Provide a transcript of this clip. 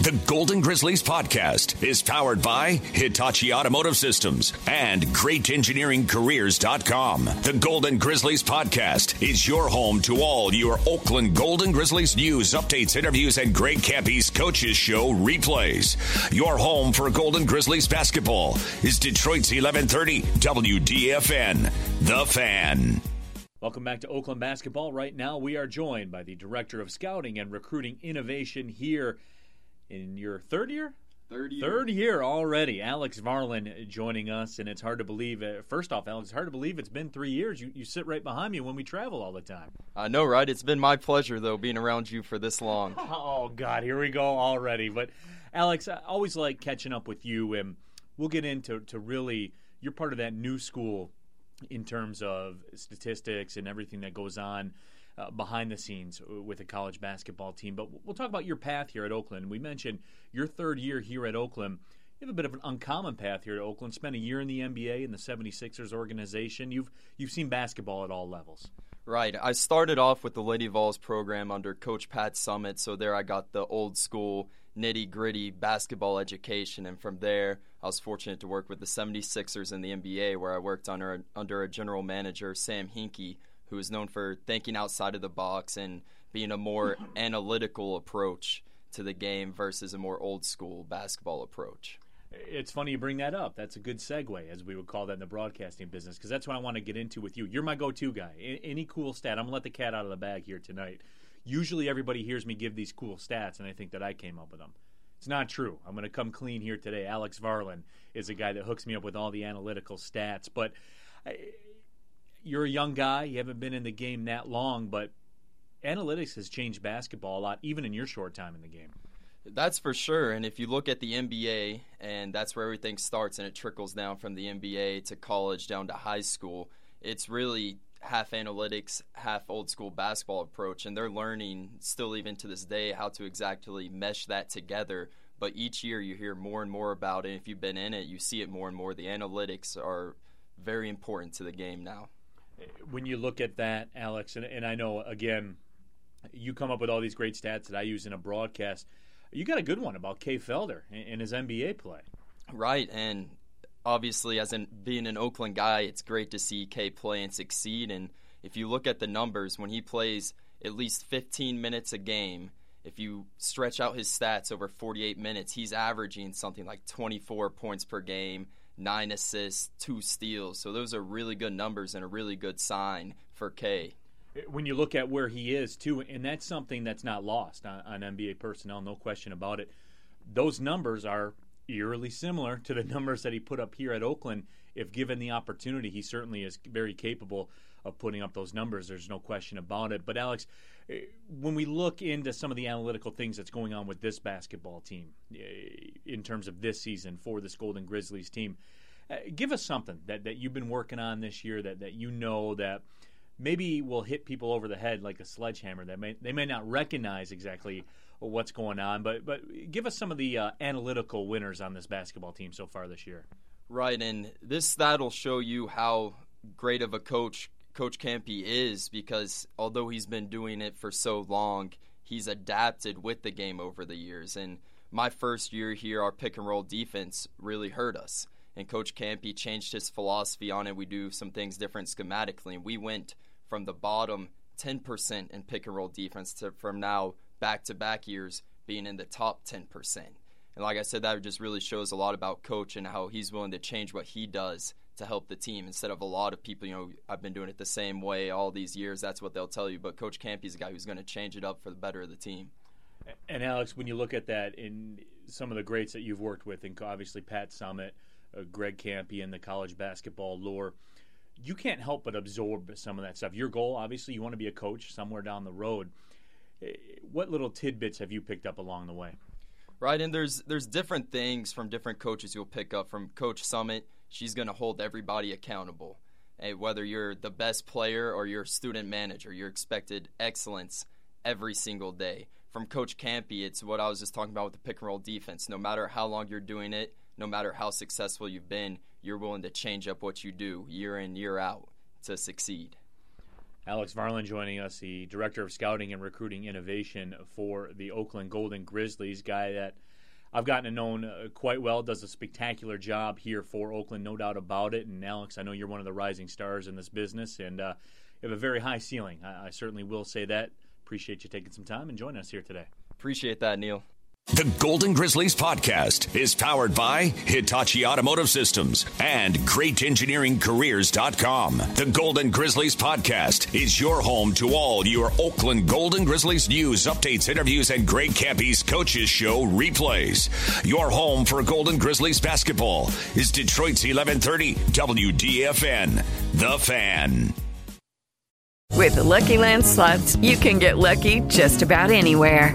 The Golden Grizzlies podcast is powered by Hitachi Automotive Systems and GreatEngineeringCareers.com. The Golden Grizzlies podcast is your home to all your Oakland Golden Grizzlies news, updates, interviews, and Greg Kampe's Coaches Show replays. Your home for Golden Grizzlies basketball is Detroit's 1130 WDFN. The Fan. Welcome back to Oakland basketball. Right now, we are joined by the Director of Scouting and Recruiting Innovation here in your third year? Third year. Third year already. Alex Varlan joining us, and it's hard to believe. Uh, first off, Alex, it's hard to believe it's been three years. You, you sit right behind me when we travel all the time. I know, right? It's been my pleasure, though, being around you for this long. oh, God, here we go already. But, Alex, I always like catching up with you, and we'll get into to really, you're part of that new school in terms of statistics and everything that goes on uh, behind the scenes with a college basketball team. But we'll talk about your path here at Oakland. We mentioned your third year here at Oakland. You have a bit of an uncommon path here at Oakland. Spent a year in the NBA in the 76ers organization. You've you've seen basketball at all levels. Right. I started off with the Lady Vols program under Coach Pat Summitt, So there I got the old school nitty gritty basketball education. And from there, I was fortunate to work with the 76ers in the NBA, where I worked under, under a general manager, Sam Hinkie, who is known for thinking outside of the box and being a more analytical approach to the game versus a more old school basketball approach. It's funny you bring that up. That's a good segue, as we would call that in the broadcasting business, because that's what I want to get into with you. You're my go to guy. Any cool stat? I'm going to let the cat out of the bag here tonight. Usually everybody hears me give these cool stats, and I think that I came up with them. It's not true. I'm going to come clean here today. Alex Varlan is a guy that hooks me up with all the analytical stats, but you're a young guy. You haven't been in the game that long, but analytics has changed basketball a lot, even in your short time in the game. That's for sure. And if you look at the NBA, and that's where everything starts, and it trickles down from the NBA to college down to high school, it's really half analytics, half old school basketball approach. And they're learning, still even to this day, how to exactly mesh that together. But each year you hear more and more about it. If you've been in it, you see it more and more. The analytics are very important to the game now when you look at that, Alex, and, and I know again, you come up with all these great stats that I use in a broadcast. You got a good one about Kay Felder and his NBA play, right? And obviously, as in being an Oakland guy, it's great to see Kay play and succeed. And if you look at the numbers, when he plays at least 15 minutes a game, if you stretch out his stats over 48 minutes, he's averaging something like 24 points per game, nine assists, two steals. So those are really good numbers and a really good sign for Kay. When you look at where he is, too, and that's something that's not lost on, on NBA personnel, no question about it. Those numbers are eerily similar to the numbers that he put up here at Oakland. If given the opportunity, he certainly is very capable of putting up those numbers. There's no question about it. But Alex, eh, when we look into some of the analytical things that's going on with this basketball team eh, in terms of this season for this Golden Grizzlies team, uh, give us something that, that you've been working on this year that, that you know that maybe will hit people over the head like a sledgehammer that may, they may not recognize exactly what's going on but but give us some of the uh, analytical winners on this basketball team so far this year right and this that'll show you how great of a coach coach Kampe is because although he's been doing it for so long he's adapted with the game over the years and my first year here our pick and roll defense really hurt us and Coach Kampe changed his philosophy on it. We do some things different schematically, and we went from the bottom 10% in pick and roll defense to from now back to back years being in the top 10%. And like I said, that just really shows a lot about coach and how he's willing to change what he does to help the team instead of a lot of people, you know, I've been doing it the same way all these years. That's what they'll tell you. But Coach Kampe's a guy who's going to change it up for the better of the team. And Alex, when you look at that in some of the greats that you've worked with, and obviously Pat Summitt, uh, Greg Kampe, and the college basketball lore, you can't help but absorb some of that stuff. Your goal, obviously, you want to be a coach somewhere down the road. Eh, what little tidbits have you picked up along the way? Right, and there's there's different things from different coaches you'll pick up. From Coach Summitt. she's going to hold everybody accountable. Hey, whether you're the best player or you're student manager, you're expected excellence every single day. From Coach Kampe, it's what I was just talking about with the pick and roll defense. No matter how long you're doing it, no matter how successful you've been, you're willing to change up what you do year in, year out to succeed. Alex Varlan joining us, the Director of Scouting and Recruiting Innovation for the Oakland Golden Grizzlies, guy that I've gotten to know uh, quite well. Does a spectacular job here for Oakland, no doubt about it. And Alex, I know you're one of the rising stars in this business, and uh, you have a very high ceiling. I, I certainly will say that. Appreciate you taking some time and joining us here today. Appreciate that, Neal. The Golden Grizzlies podcast is powered by Hitachi Automotive Systems and GreatEngineeringCareers.com. The Golden Grizzlies podcast is your home to all your Oakland Golden Grizzlies news, updates, interviews, and Greg Kampe's Coaches Show replays. Your home for Golden Grizzlies basketball is Detroit's 1130 WDFN. The Fan. With the Lucky Land slots, you can get lucky just about anywhere.